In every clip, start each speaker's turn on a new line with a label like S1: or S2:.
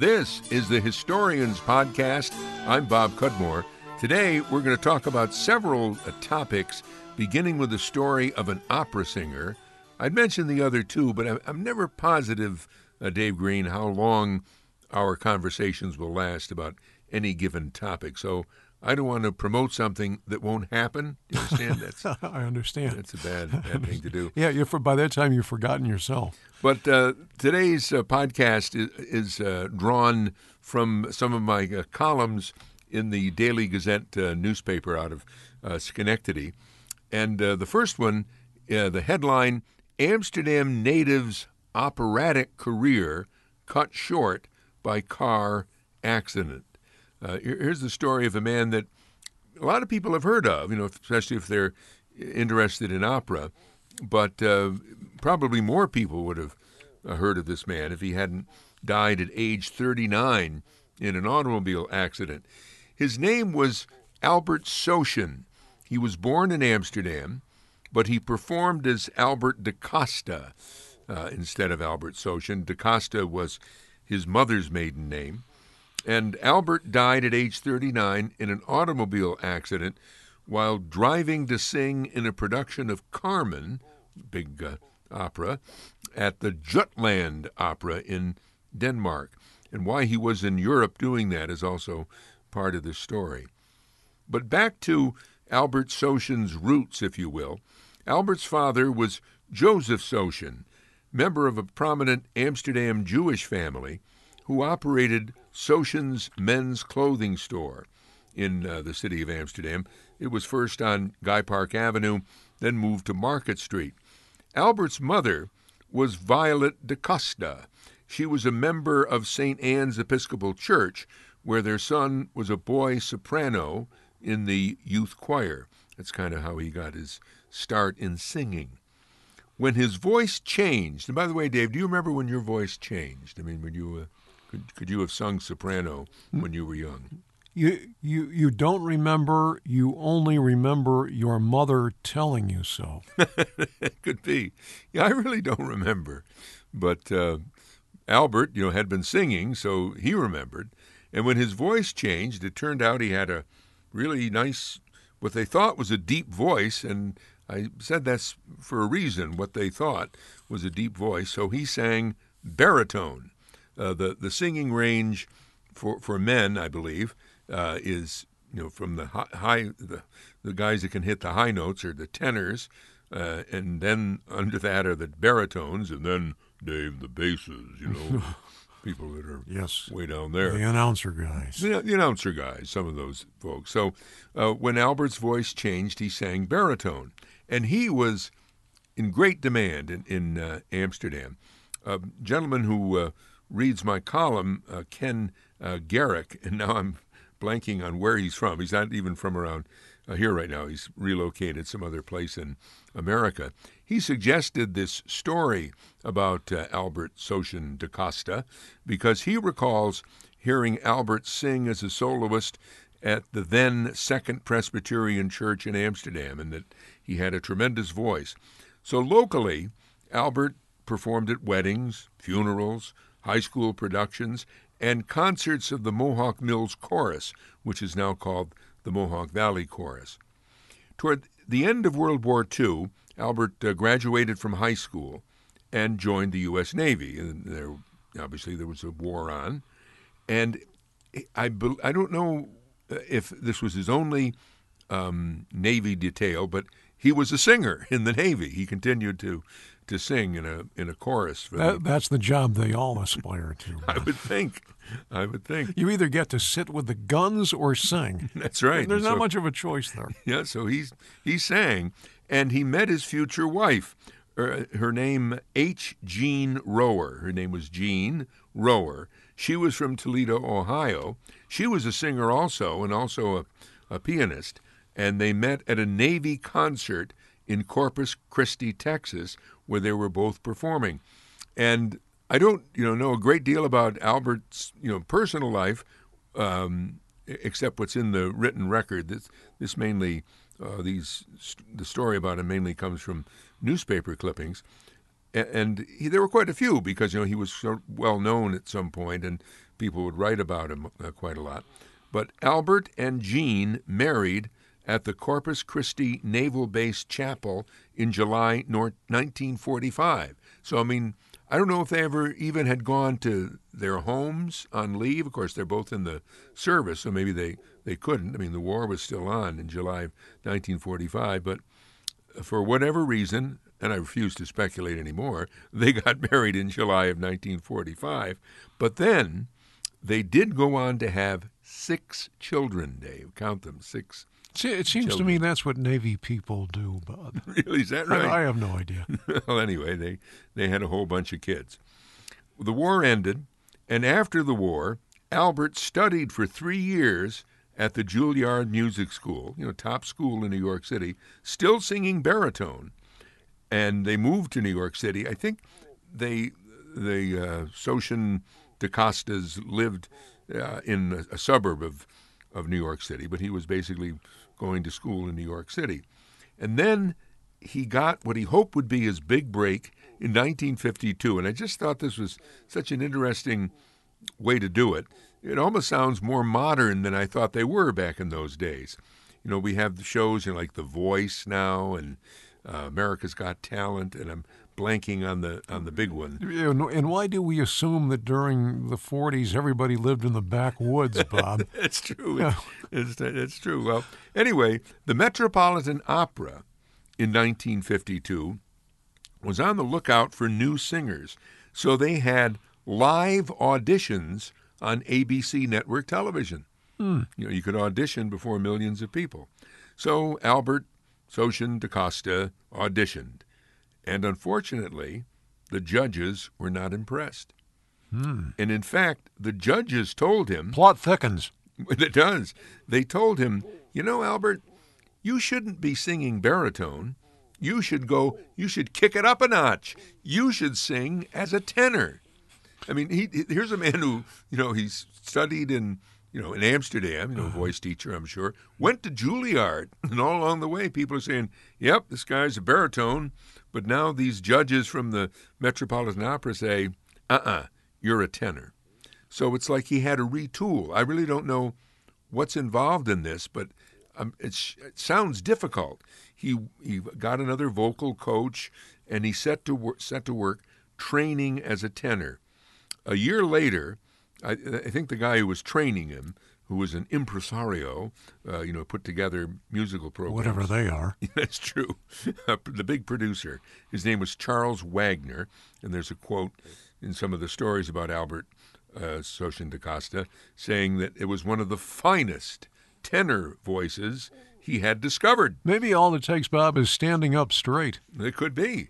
S1: This is the Historians Podcast. I'm Bob Cudmore. Today, we're going to talk about several uh, topics, beginning with the story of an opera singer. I'd mentioned the other two, but I'm, never positive, uh, Dave Green, how long our conversations will last about any given topic. So I don't want to promote something that won't happen. You understand? that?
S2: I understand.
S1: that's a bad bad thing to do.
S2: Yeah, you're for by that time you've forgotten yourself.
S1: But uh, today's uh, podcast is, is uh, drawn from some of my uh, columns in the Daily Gazette uh, newspaper out of uh, Schenectady. And uh, the first one, uh, the headline Amsterdam native's operatic career cut short by car accident. Uh, here- here's the story of a man that a lot of people have heard of, you know, especially if they're interested in opera. But uh, probably more people would have uh, heard of this man if he hadn't died at age 39 in an automobile accident. His name was Albert Soshin. He was born in Amsterdam, but he performed as Albert de Costa uh, instead of Albert Soshin. De Costa was his mother's maiden name. And Albert died at age 39 in an automobile accident while driving to sing in a production of Carmen, big uh, opera, at the Jutland Opera in Denmark. And why he was in Europe doing that is also part of the story. But back to Albert Soshin's roots, if you will. Albert's father was Joseph Soshin, member of a prominent Amsterdam Jewish family who operated Soshin's men's clothing store in uh, the city of Amsterdam. It was first on Guy Park Avenue, then moved to Market Street. Albert's mother was Violet de Costa. She was a member of St. Anne's Episcopal Church, where their son was a boy soprano in the youth choir. That's kind of how he got his start in singing. When his voice changed, and by the way, Dave, do you remember when your voice changed? I mean, when you uh, could, could you have sung soprano when you were young?
S2: You you you don't remember. You only remember your mother telling you so.
S1: it could be. Yeah, I really don't remember. But uh, Albert, you know, had been singing, so he remembered. And when his voice changed, it turned out he had a really nice, what they thought was a deep voice. And I said that's for a reason. What they thought was a deep voice. So he sang baritone. Uh, the the singing range for for men, I believe, uh, is you know from the hi- high the the guys that can hit the high notes are the tenors, uh, and then under that are the baritones, and then Dave the basses. You know, people that are
S2: Yes,
S1: way down there.
S2: the announcer guys.
S1: The, the announcer guys, some of those folks. So uh, when Albert's voice changed, he sang baritone, and he was in great demand in, in uh, Amsterdam. A gentleman who uh, reads my column, uh, Ken uh, Garrick, and now I'm blanking on where he's from. He's not even from around uh, here right now. He's relocated some other place in America. He suggested this story about uh, Albert Soshin da Costa because he recalls hearing Albert sing as a soloist at the then Second Presbyterian Church in Amsterdam and that he had a tremendous voice. So locally, Albert performed at weddings, funerals, high school productions, and concerts of the Mohawk Mills Chorus, which is now called the Mohawk Valley Chorus. Toward the end of World War II, Albert uh, graduated from high school and joined the U.S. Navy. And there, obviously, there was a war on, and I bel I don't know uh, if this was his only um, Navy detail, but he was a singer in the Navy. He continued to to sing in a in a chorus
S2: That, that's the job they all aspire to.
S1: I would think. I would think.
S2: You either get to sit with the guns or sing.
S1: That's right.
S2: There's not much of a choice there.
S1: Yeah, so he's he sang, and he met his future wife. Her, her name H. Jean Rower. Her name was Jean Rower. She was from Toledo, Ohio. She was a singer also, and also a, a pianist. And they met at a Navy concert in Corpus Christi, Texas, where they were both performing. And I don't, you know, know a great deal about Albert's, you know, personal life, um, except what's in the written record. This, this mainly, uh, these, the story about him mainly comes from newspaper clippings, and he, there were quite a few because you know he was so well known at some point, and people would write about him uh, quite a lot. But Albert and Jean married at the Corpus Christi Naval Base Chapel in July 1945. So, I mean, I don't know if they ever even had gone to their homes on leave. Of course, they're both in the service, so maybe they, they couldn't. I mean, the war was still on in July 1945, but for whatever reason, and I refuse to speculate anymore, they got married in July of 1945. But then they did go on to have six children, Dave. Count them, six
S2: See, it seems to me that's what Navy people do, Bob.
S1: Really, is that right?
S2: I, I have no idea.
S1: well, anyway, they, they had a whole bunch of kids. The war ended, and after the war, Albert studied for three years at the Juilliard Music School, you know, top school in New York City, still singing baritone. And they moved to New York City. I think they, the uh, Sosion DaCostas lived uh, in a, a suburb of, of New York City, but he was basically going to school in New York City. And then he got what he hoped would be his big break in 1952. And I just thought this was such an interesting way to do it. It almost sounds more modern than I thought they were back in those days. You know, we have the shows you know, like The Voice now and uh, America's Got Talent, and I'm blanking on the on the big one.
S2: And why do we assume that during the 40s everybody lived in the backwoods, Bob?
S1: That's true. Yeah. It's, it's true. Well, anyway, the Metropolitan Opera in 1952 was on the lookout for new singers, so they had live auditions on ABC network television.
S2: Hmm.
S1: You know, you could audition before millions of people. So Albert Sosion DaCosta auditioned. And unfortunately, the judges were not impressed.
S2: Hmm.
S1: And in fact, the judges told him.
S2: Plot thickens.
S1: It does. They told him, you know, Albert, you shouldn't be singing baritone. You should go, you should kick it up a notch. You should sing as a tenor. I mean, he, here's a man who, you know, he's studied in you know, in Amsterdam, you know, voice teacher, I'm sure, went to Juilliard. And all along the way, people are saying, yep, this guy's a baritone. But now these judges from the Metropolitan Opera say, uh uh-uh, uh, you are a tenor. So it's like he had to retool. I really don't know what's involved in this, but um, it sounds difficult. He, he got another vocal coach and he set to, wor- set to work training as a tenor. A year later, I, I, think the guy who was training him, who was an impresario, uh, you know, put together musical programs.
S2: Whatever they are.
S1: That's true. the big producer. His name was Charles Wagner, and there's a quote in some of the stories about Albert uh, Sosion DaCosta saying that it was one of the finest tenor voices he had discovered.
S2: Maybe all it takes, Bob, is standing up straight.
S1: It could be.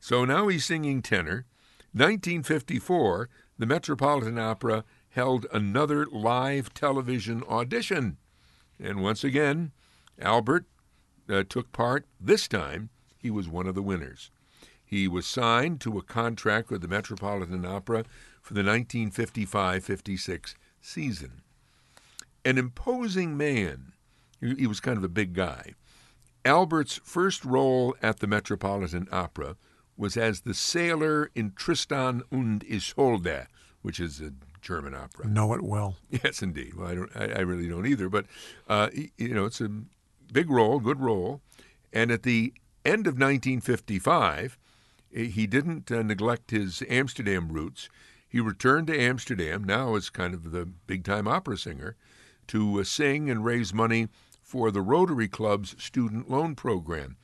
S1: So now he's singing tenor. 1954, the Metropolitan Opera held another live television audition. And once again, Albert uh, took part. This time, he was one of the winners. He was signed to a contract with the Metropolitan Opera for the 1955 56 season. An imposing man, he was kind of a big guy. Albert's first role at the Metropolitan Opera was as the sailor in Tristan und Isolde, which is a German opera.
S2: Know it well.
S1: Yes, indeed. Well, I don't. I, I really don't either. But uh, you know, it's a big role, good role. And at the end of 1955, he didn't uh, neglect his Amsterdam roots. He returned to Amsterdam now as kind of the big-time opera singer to uh, sing and raise money for the Rotary Club's student loan program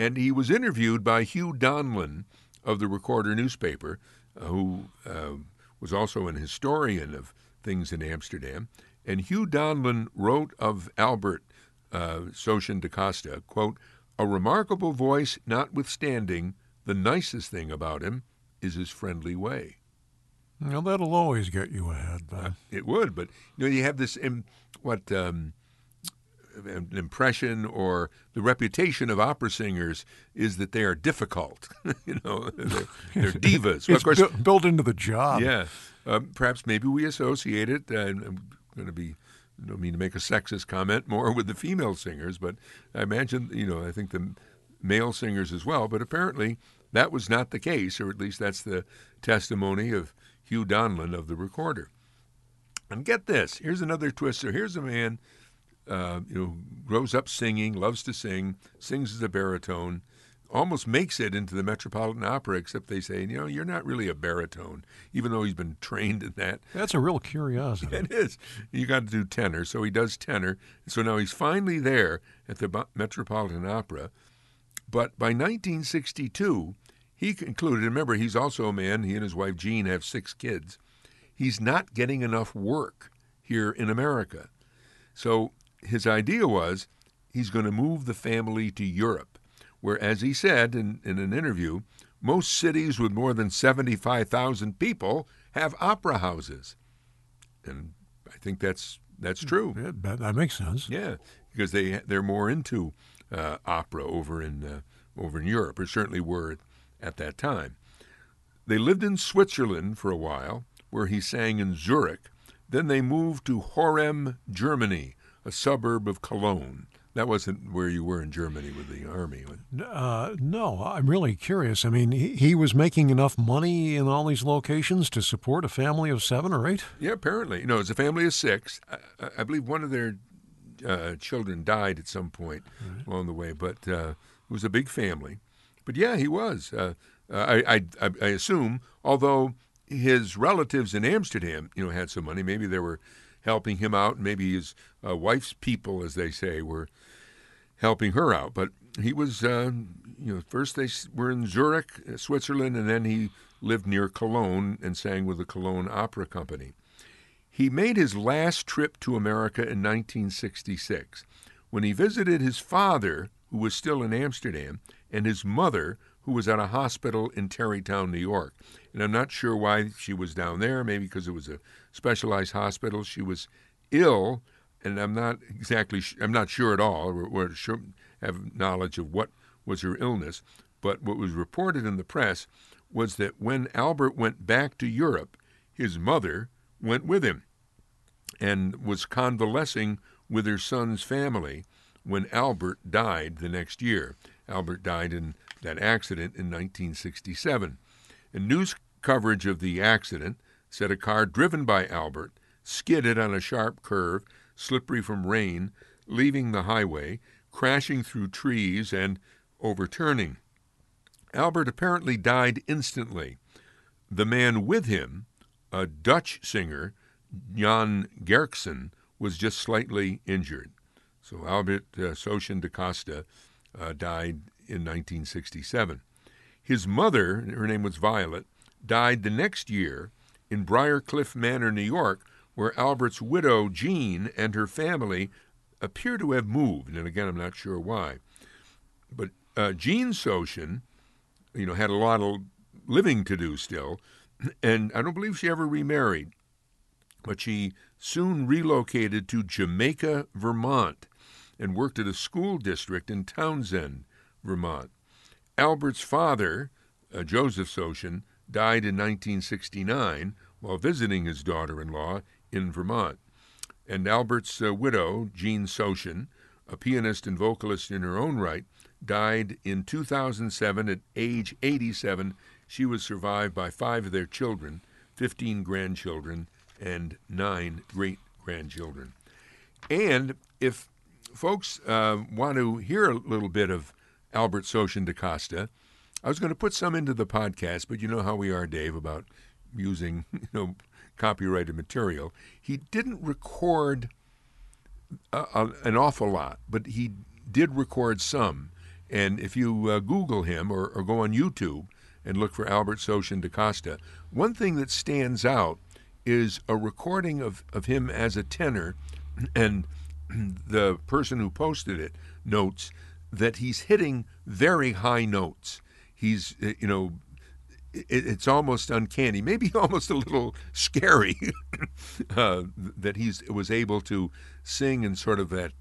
S1: and he was interviewed by Hugh Donlon of the Recorder newspaper, uh, who uh, was also an historian of things in Amsterdam. And Hugh Donlon wrote of Albert uh, Sosion DaCosta, quote, a remarkable voice notwithstanding, the nicest thing about him is his friendly way.
S2: Well, that'll always get you ahead,
S1: uh, it would, but you know, you have this, um, what, um, an impression or the reputation of opera singers is that they are difficult. you know, they're, they're divas.
S2: Well, of course, bu- built into the job.
S1: Yeah, um, perhaps maybe we associate it. Uh, I'm going to be. I don't mean to make a sexist comment more with the female singers, but I imagine you know I think the male singers as well. But apparently that was not the case, or at least that's the testimony of Hugh Donlon of the Recorder. And get this here's another twist. So here's a man, uh, you know, grows up singing, loves to sing, sings as a baritone, almost makes it into the Metropolitan Opera, except they say, you know, you're not really a baritone, even though he's been trained in that.
S2: That's a real curiosity.
S1: It is. You got to do tenor. So he does tenor. So now he's finally there at the Metropolitan Opera. But by 1962, he concluded, remember, he's also a man, he and his wife Jean have six kids. He's not getting enough work here in America. So his idea was he's going to move the family to Europe, where, as he said in, in an interview, most cities with more than 75,000 people have opera houses. And I think that's that's true.
S2: Yeah, that, that makes sense.
S1: Yeah, because they they're more into uh, opera over in uh, over in Europe, or certainly were at that time. They lived in Switzerland for a while, where he sang in Zurich. Then they moved to Horem, Germany, a suburb of Cologne. That wasn't where you were in Germany with the army.
S2: Uh, no, I'm really curious. I mean, he, he, was making enough money in all these locations to support a family of seven or eight?
S1: Yeah, apparently. No, it's a family of six. I, I believe one of their uh, children died at some point right. along the way, but uh, it was a big family. But yeah, he was. Uh, I, I, I assume, although his relatives in Amsterdam, you know, had some money, maybe there were helping him out. Maybe his uh, wife's people, as they say, were helping her out. But he was, uh, you know, first they were in Zurich, uh, Switzerland, and then he lived near Cologne and sang with the Cologne Opera Company. He made his last trip to America in 1966 when he visited his father, who was still in Amsterdam, and his mother, who was at a hospital in Tarrytown, New York. And I'm not sure why she was down there, maybe because it was a specialized hospital. She was ill, and I'm not exactly, I'm not sure at all, or, or sure, have knowledge of what was her illness. But what was reported in the press was that when Albert went back to Europe, his mother went with him and was convalescing with her son's family when Albert died the next year. Albert died in that accident in 1967. And news coverage of the accident said a car driven by Albert skidded on a sharp curve, slippery from rain, leaving the highway, crashing through trees, and overturning. Albert apparently died instantly. The man with him, a Dutch singer, Jan Gerksen, was just slightly injured. So Albert uh, Sosjen da Costa uh, died in 1967. His mother, her name was Violet, died the next year in Briarcliff Manor, New York, where Albert's widow, Jean, and her family appear to have moved. And again, I'm not sure why. But uh, Jean Sosjen, you know, had a lot of living to do still, and I don't believe she ever remarried. But she soon relocated to Jamaica, Vermont, and worked at a school district in Townshend, Vermont. Albert's father, uh, Joseph Sosjen, died in 1969 while visiting his daughter in law in Vermont. And Albert's uh, widow, Jean Sosjen, a pianist and vocalist in her own right, died in 2007 at age 87. She was survived by five of their children, 15 grandchildren, and nine great grandchildren. And if folks uh, want to hear a little bit of Albert Sosjen da Costa, I was going to put some into the podcast, but you know how we are, Dave, about using you know copyrighted material. He didn't record a, a, an awful lot, but he did record some. And if you uh, Google him or, or, go on YouTube and look for Albert Sosjen da Costa, one thing that stands out is a recording of, of him as a tenor, and the person who posted it notes that he's hitting very high notes. He's, uh, you know, it, it's almost uncanny, maybe almost a little scary uh, that he was able to sing in sort of that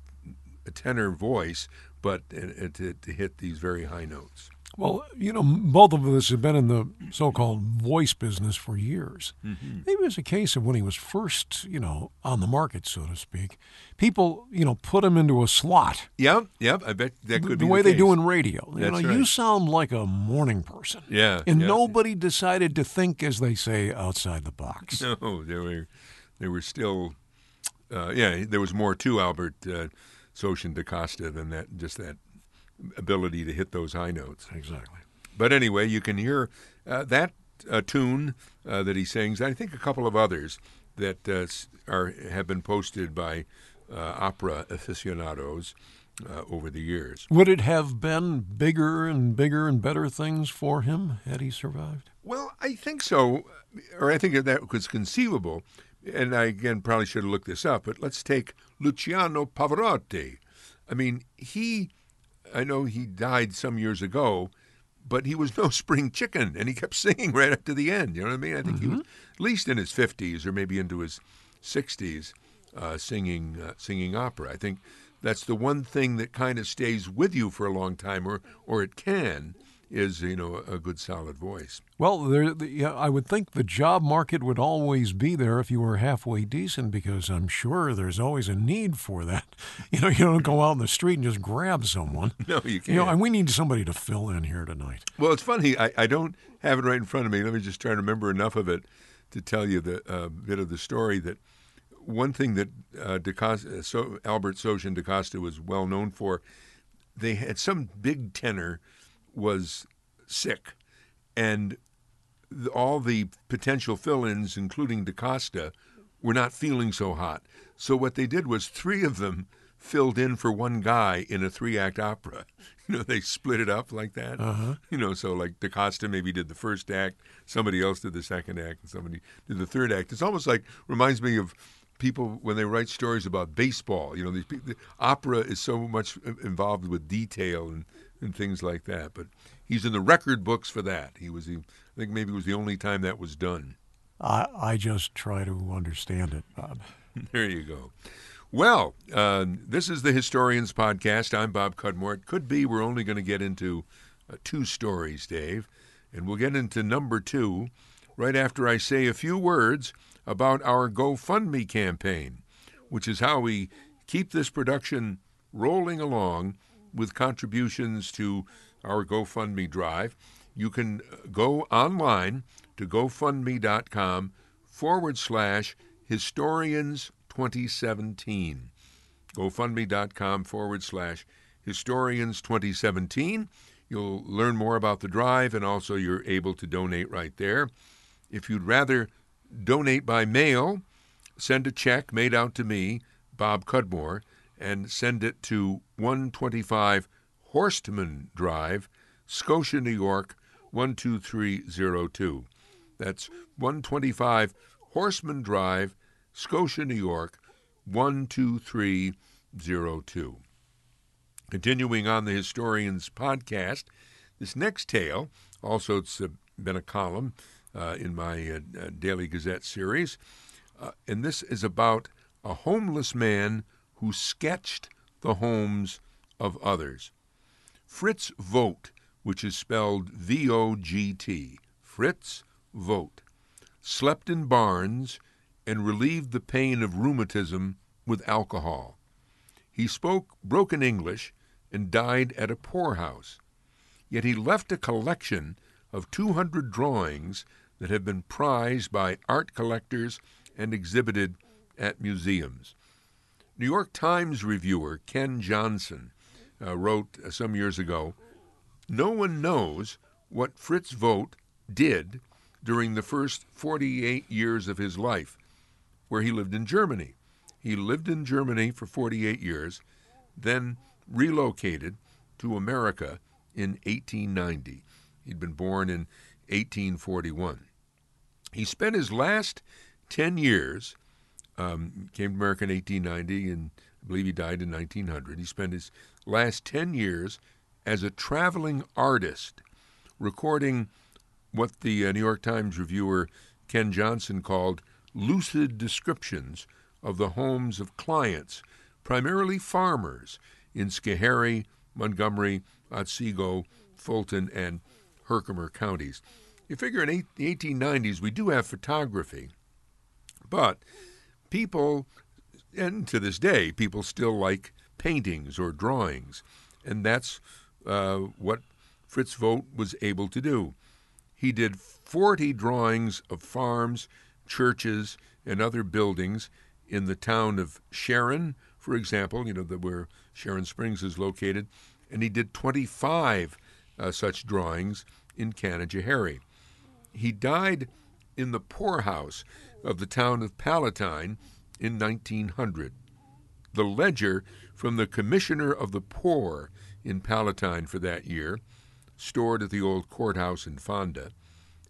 S1: tenor voice, but uh, to hit these very high notes.
S2: Well, you know, both of us have been in the so-called voice business for years. Mm-hmm. Maybe it was a case of when he was first, you know, on the market, so to speak. People, you know, put him into a slot.
S1: Yep, yep. I bet that could
S2: the,
S1: be
S2: the way
S1: the
S2: they do in radio.
S1: That's
S2: you know,
S1: right.
S2: you sound like a morning person.
S1: Yeah,
S2: and
S1: yeah.
S2: nobody decided to think, as they say, outside the box.
S1: No, they were there were still, uh, yeah, there was more to Albert uh, Soc da Costa than that, just that ability to hit those high notes.
S2: Exactly.
S1: But anyway, you can hear uh, that uh, tune uh, that he sings. I think a couple of others that uh, are have been posted by uh, opera aficionados uh, over the years.
S2: Would it have been bigger and bigger and better things for him had he survived?
S1: Well, I think so, or I think that was conceivable. And I again probably should have looked this up, but let's take Luciano Pavarotti. I mean, he, I know he died some years ago, but he was no spring chicken, and he kept singing right up to the end. You know what I mean? I think mm-hmm. he was at least in his fifties or maybe into his sixties, uh, singing uh, singing opera. I think that's the one thing that kind of stays with you for a long time, or or it can is you know a good solid voice.
S2: Well, there, the, yeah, I would think the job market would always be there if you were halfway decent, because I'm sure there's always a need for that. You know, you don't go out in the street and just grab someone.
S1: No, you can't.
S2: You know, and we need somebody to fill in here tonight.
S1: Well, it's funny. I, I don't have it right in front of me. Let me just try to remember enough of it to tell you the uh, bit of the story that one thing that uh, DaCosta, so Albert Soc da Costa was well known for, they had some big tenor was sick, and all the potential fill-ins, including DaCosta, were not feeling so hot. So what they did was three of them filled in for one guy in a three-act opera. You know, they split it up like that.
S2: Uh-huh.
S1: You know, so like DaCosta maybe did the first act, somebody else did the second act, and somebody did the third act. It's almost like reminds me of people when they write stories about baseball. You know, these the opera is so much involved with detail and, and things like that. But he's in the record books for that. He was, the, I think, maybe it was the only time that was done.
S2: I I just try to understand it, Bob.
S1: there you go. Well, uh, this is the Historians Podcast. I'm Bob Cudmore. It could be we're only going to get into uh, two stories, Dave, and we'll get into number two right after I say a few words about our GoFundMe campaign, which is how we keep this production rolling along with contributions to our GoFundMe drive. You can uh, go online to gofundme.com forward slash historians 2017. GoFundMe.com forward slash historians 2017. You'll learn more about the drive and also you're able to donate right there. If you'd rather donate by mail, send a check made out to me, Bob Cudmore, and send it to 125 Horstman Drive, Scotia, New York 12302. That's 125 Horstman Drive, Scotia, New York 12302. Continuing on the Historians podcast, this next tale, also it's been a column uh, in my uh, uh, Daily Gazette series. Uh, and this is about a homeless man who sketched the homes of others. Fritz Vogt, which is spelled V O G T, Fritz Vogt, slept in barns and relieved the pain of rheumatism with alcohol. He spoke broken English and died at a poorhouse. Yet he left a collection of 200 drawings that have been prized by art collectors and exhibited at museums. New York Times reviewer Ken Johnson uh, wrote uh, some years ago No one knows what Fritz Vogt did during the first 48 years of his life, where he lived in Germany. He lived in Germany for 48 years, then relocated to America in 1890. He'd been born in 1841. He spent his last 10 years, um, came to America in 1890, and I believe he died in 1900. He spent his last 10 years as a traveling artist, recording what the uh, New York Times reviewer Ken Johnson called lucid descriptions of the homes of clients, primarily farmers in Schoharie, Montgomery, Otsego, Fulton, and Herkimer counties. You figure in the 1890s, we do have photography, but people, and to this day, people still like paintings or drawings, and that's uh, what Fritz Vogt was able to do. He did 40 drawings of farms, churches, and other buildings in the town of Sharon, for example, you know, the, where Sharon Springs is located, and he did 25 uh, such drawings in Canajoharie. He died in the poorhouse of the town of Palatine in 1900. The ledger from the Commissioner of the Poor in Palatine for that year, stored at the old courthouse in Fonda,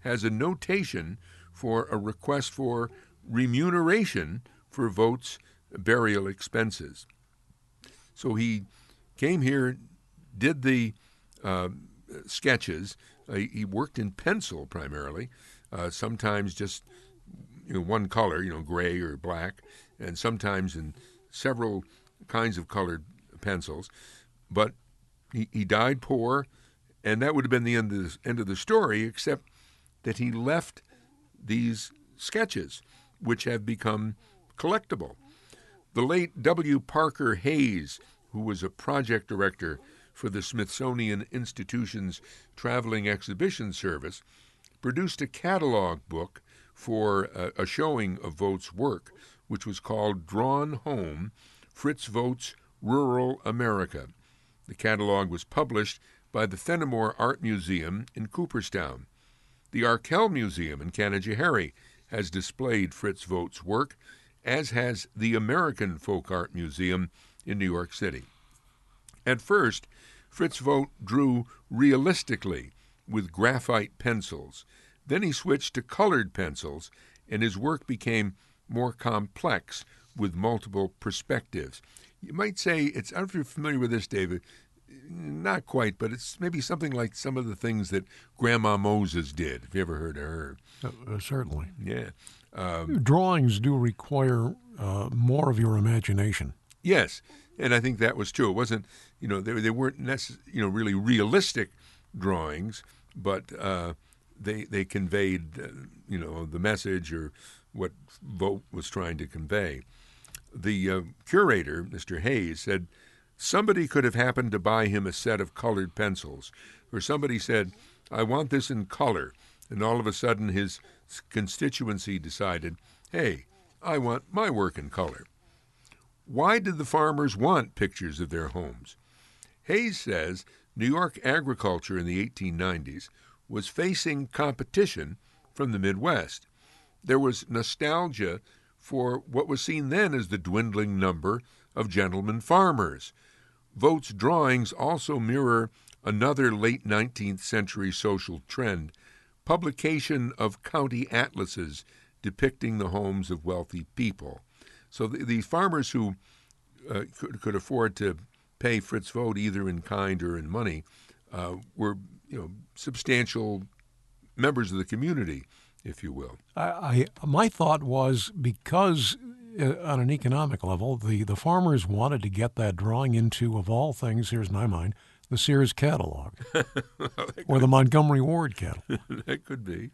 S1: has a notation for a request for remuneration for Vogt's burial expenses. So he came here, did the uh, sketches. Uh, he worked in pencil primarily, uh, sometimes just you know, one color, you know, gray or black, and sometimes in several kinds of colored pencils. But he, he died poor, and that would have been the end of the, end of the story, except that he left these sketches, which have become collectible. The late W. Parker Hayes, who was a project director for the Smithsonian Institution's Traveling Exhibition Service, produced a catalog book for a, a showing of Vogt's work, which was called Drawn Home Fritz Vogt's Rural America. The catalog was published by the Fenimore Art Museum in Cooperstown. The Arkell Museum in Canajoharie has displayed Fritz Vogt's work, as has the American Folk Art Museum in New York City. At first, Fritz Vogt drew realistically with graphite pencils. Then he switched to colored pencils, and his work became more complex with multiple perspectives. You might say it's, I don't know if you're familiar with this, David, not quite, but it's maybe something like some of the things that Grandma Moses did. Have you ever heard of her?
S2: Uh, uh, certainly.
S1: Yeah.
S2: Um, Drawings do require uh, more of your imagination.
S1: Yes, and I think that was true. It wasn't, you know, they, they weren't necess- you know, really realistic drawings, but uh, they they conveyed, uh, you know, the message or what Vogt was trying to convey. The uh, curator, Mr. Hayes, said somebody could have happened to buy him a set of colored pencils, or somebody said, "I want this in color," and all of a sudden his constituency decided, "Hey, I want my work in color." Why did the farmers want pictures of their homes? Hayes says New York agriculture in the 1890s was facing competition from the Midwest. There was nostalgia for what was seen then as the dwindling number of gentlemen farmers. Vogt's drawings also mirror another late 19th century social trend publication of county atlases depicting the homes of wealthy people. So the, the farmers who uh, could, could afford to pay Fritz Vogt either in kind or in money uh, were you know substantial members of the community, if you will.
S2: I, I my thought was because uh, on an economic level, the the farmers wanted to get that drawing into of all things. Here's my mind. The Sears catalog, or the Montgomery Ward catalog.
S1: that could be,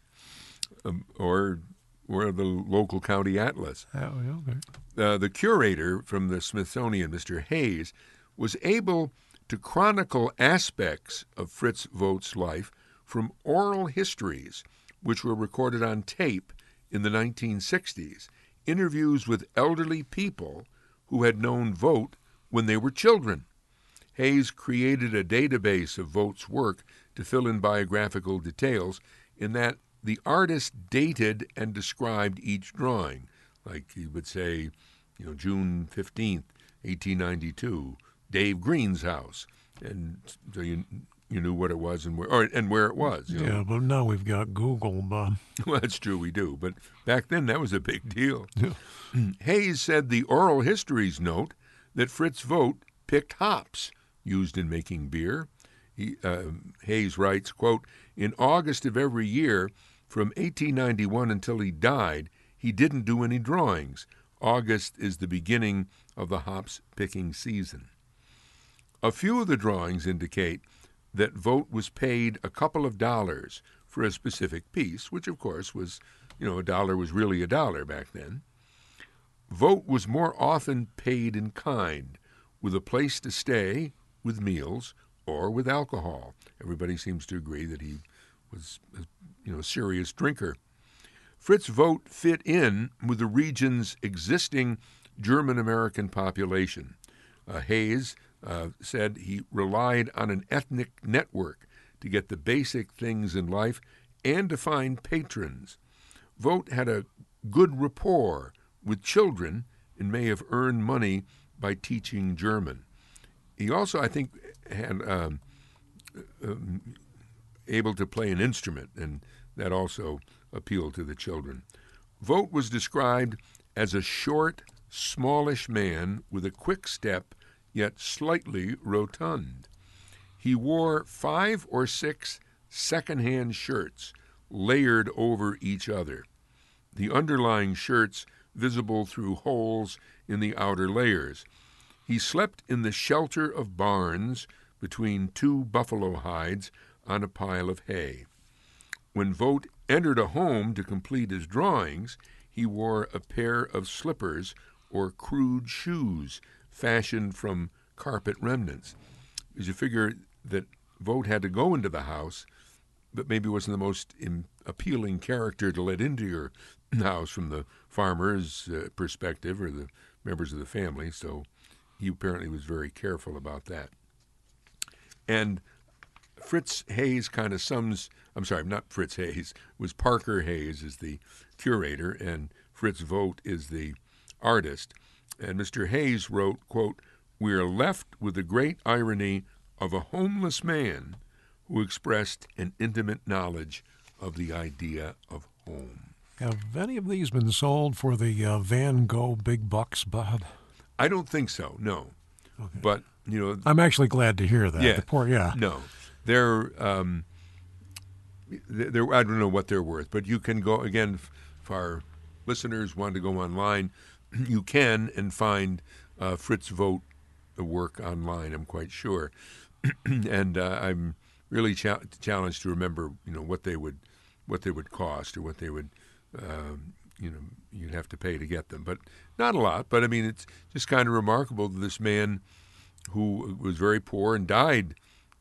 S1: um, or or the local county atlas.
S2: Oh, okay.
S1: Uh, the curator from the Smithsonian, Mr. Hayes, was able to chronicle aspects of Fritz Vogt's life from oral histories, which were recorded on tape in the 1960s, interviews with elderly people who had known Vogt when they were children. Hayes created a database of Vogt's work to fill in biographical details in that the artist dated and described each drawing, like he would say, you know, June 15th, 1892, Dave Green's house, and so you you knew what it was and where or, and where it was.
S2: yeah, know. but now we've got Google, Bob.
S1: well, that's true, we do. But back then, that was a big deal. Yeah. Hayes said the oral histories note that Fritz Vogt picked hops used in making beer. He, uh, Hayes writes, "quote In August of every year, from 1891 until he died, he didn't do any drawings. August is the beginning of the hops picking season." A few of the drawings indicate that Vogt was paid a couple of dollars for a specific piece, which of course was, you know, a dollar was really a dollar back then. Vogt was more often paid in kind, with a place to stay, with meals, or with alcohol. Everybody seems to agree that he was, a, you know, a serious drinker. Fritz Vogt fit in with the region's existing German American population. Hayes uh, said he relied on an ethnic network to get the basic things in life and to find patrons. Vogt had a good rapport with children and may have earned money by teaching German. He also, I think, had um, um, able to play an instrument, and that also appealed to the children. Vogt was described as a short, smallish man with a quick step, yet slightly rotund. He wore five or six second-hand shirts layered over each other. The underlying shirts visible through holes in the outer layers. He slept in the shelter of barns between two buffalo hides on a pile of hay. When Vogt entered a home to complete his drawings, he wore a pair of slippers or crude shoes fashioned from carpet remnants. Because you figure that Vogt had to go into the house, but maybe wasn't the most appealing character to let into your house from the farmer's uh, perspective or the members of the family. So he apparently was very careful about that. And Fritz Hayes kind of sums, I'm sorry, not Fritz Hayes, was Parker Hayes is the curator and Fritz Vogt is the artist. And Mr. Hayes wrote, quote, We are left with the great irony of a homeless man who expressed an intimate knowledge of the idea of home.
S2: Have any of these been sold for the uh, Van Gogh big bucks, Bob?
S1: I don't think so. No, okay. but you know,
S2: I'm actually glad to hear that.
S1: Yeah, the
S2: poor, yeah.
S1: No, they're um, they're I don't know what they're worth, but you can go again. If our listeners want to go online, you can and find uh, Fritz Vogt work online. I'm quite sure, and uh, I'm really cha- challenged to remember, you know, what they would what they would cost or what they would um, you know you'd have to pay to get them, but not a lot. But I mean, it's just kind of remarkable that this man who was very poor and died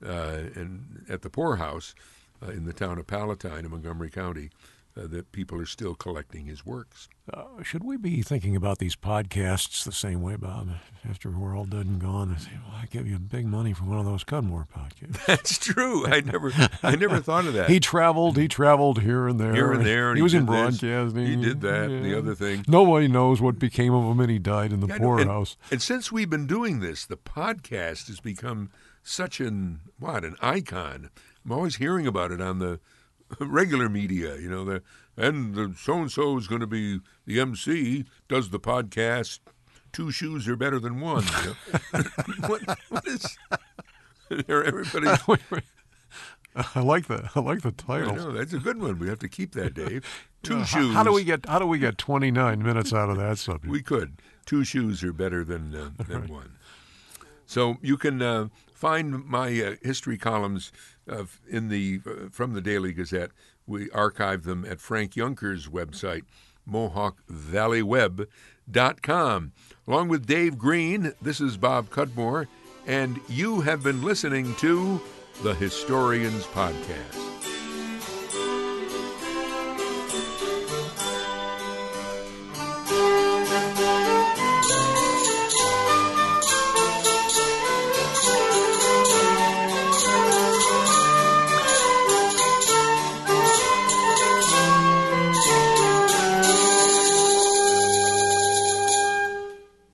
S1: uh, in, at the poorhouse uh, in the town of Palatine in Montgomery County uh, that people are still collecting his works.
S2: Uh, should we be thinking about these podcasts the same way, Bob? After we're all dead and gone, I say, well, I give you big money for one of those Cudmore podcasts.
S1: That's true. I never, I never thought of that.
S2: he traveled. He traveled here and there.
S1: Here and there. And
S2: he, was
S1: in
S2: broadcasting.
S1: He did that. Yeah. The other thing.
S2: Nobody knows what became of him, and he died in the yeah, poorhouse.
S1: And, and since we've been doing this, the podcast has become such an what an icon. I'm always hearing about it on the regular media. You know the and the so and so is going to be the MC, does the podcast. Two shoes are better than one. You know? what, what is? Everybody.
S2: I like the I like the title.
S1: Know that's a good one. We have to keep that, Dave. Two yeah, shoes.
S2: How, how, do we get? How do we get twenty nine minutes out of that subject?
S1: We could. Two shoes are better than uh, than right. one. So you can uh, find my uh, history columns in the uh, from the Daily Gazette we archive them at Frank Younker's website, MohawkValleyWeb.com. Along with Dave Green, this is Bob Cudmore, and you have been listening to the Historians Podcast.